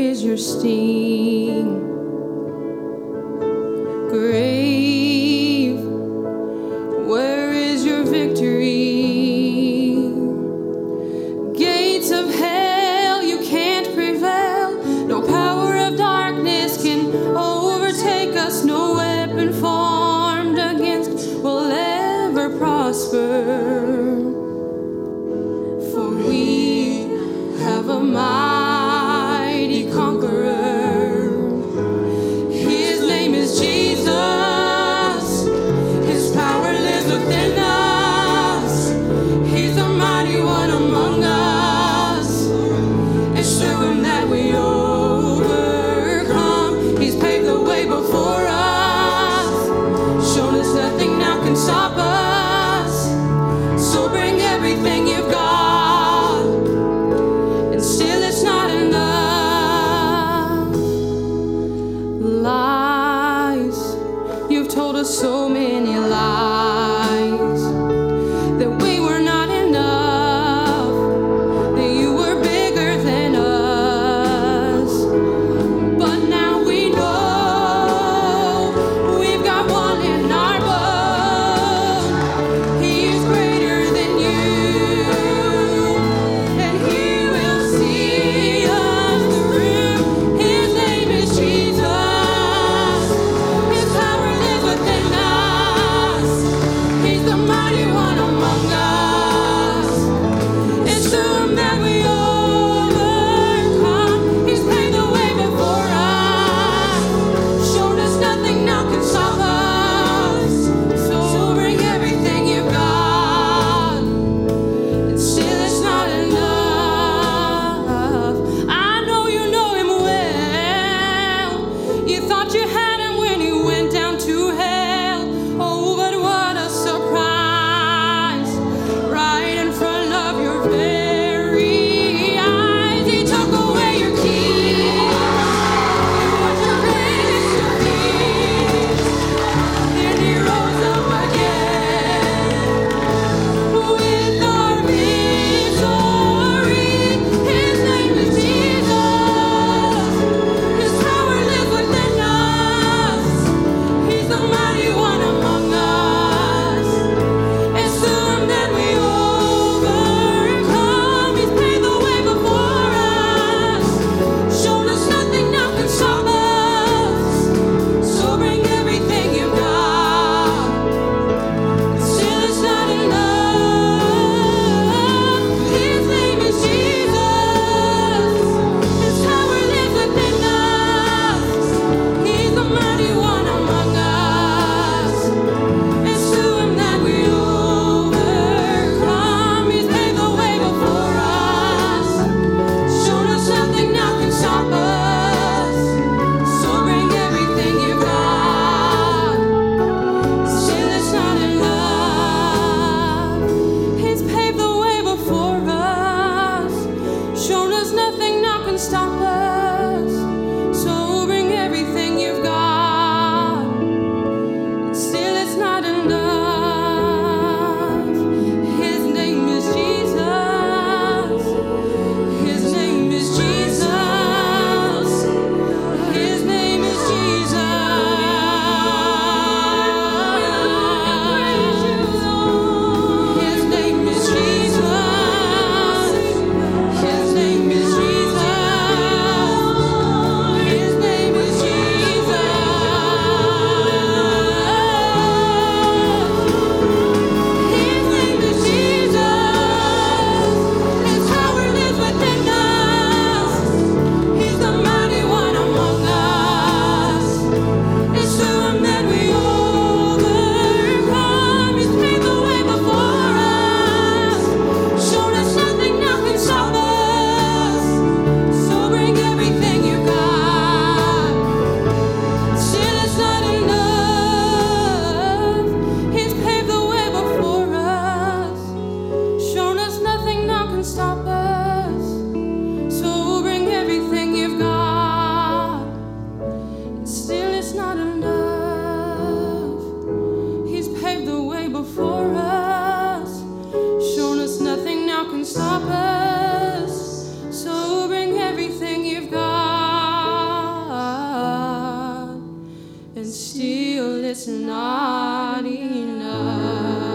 your sting. Grave, told us so many lies. still it's not enough.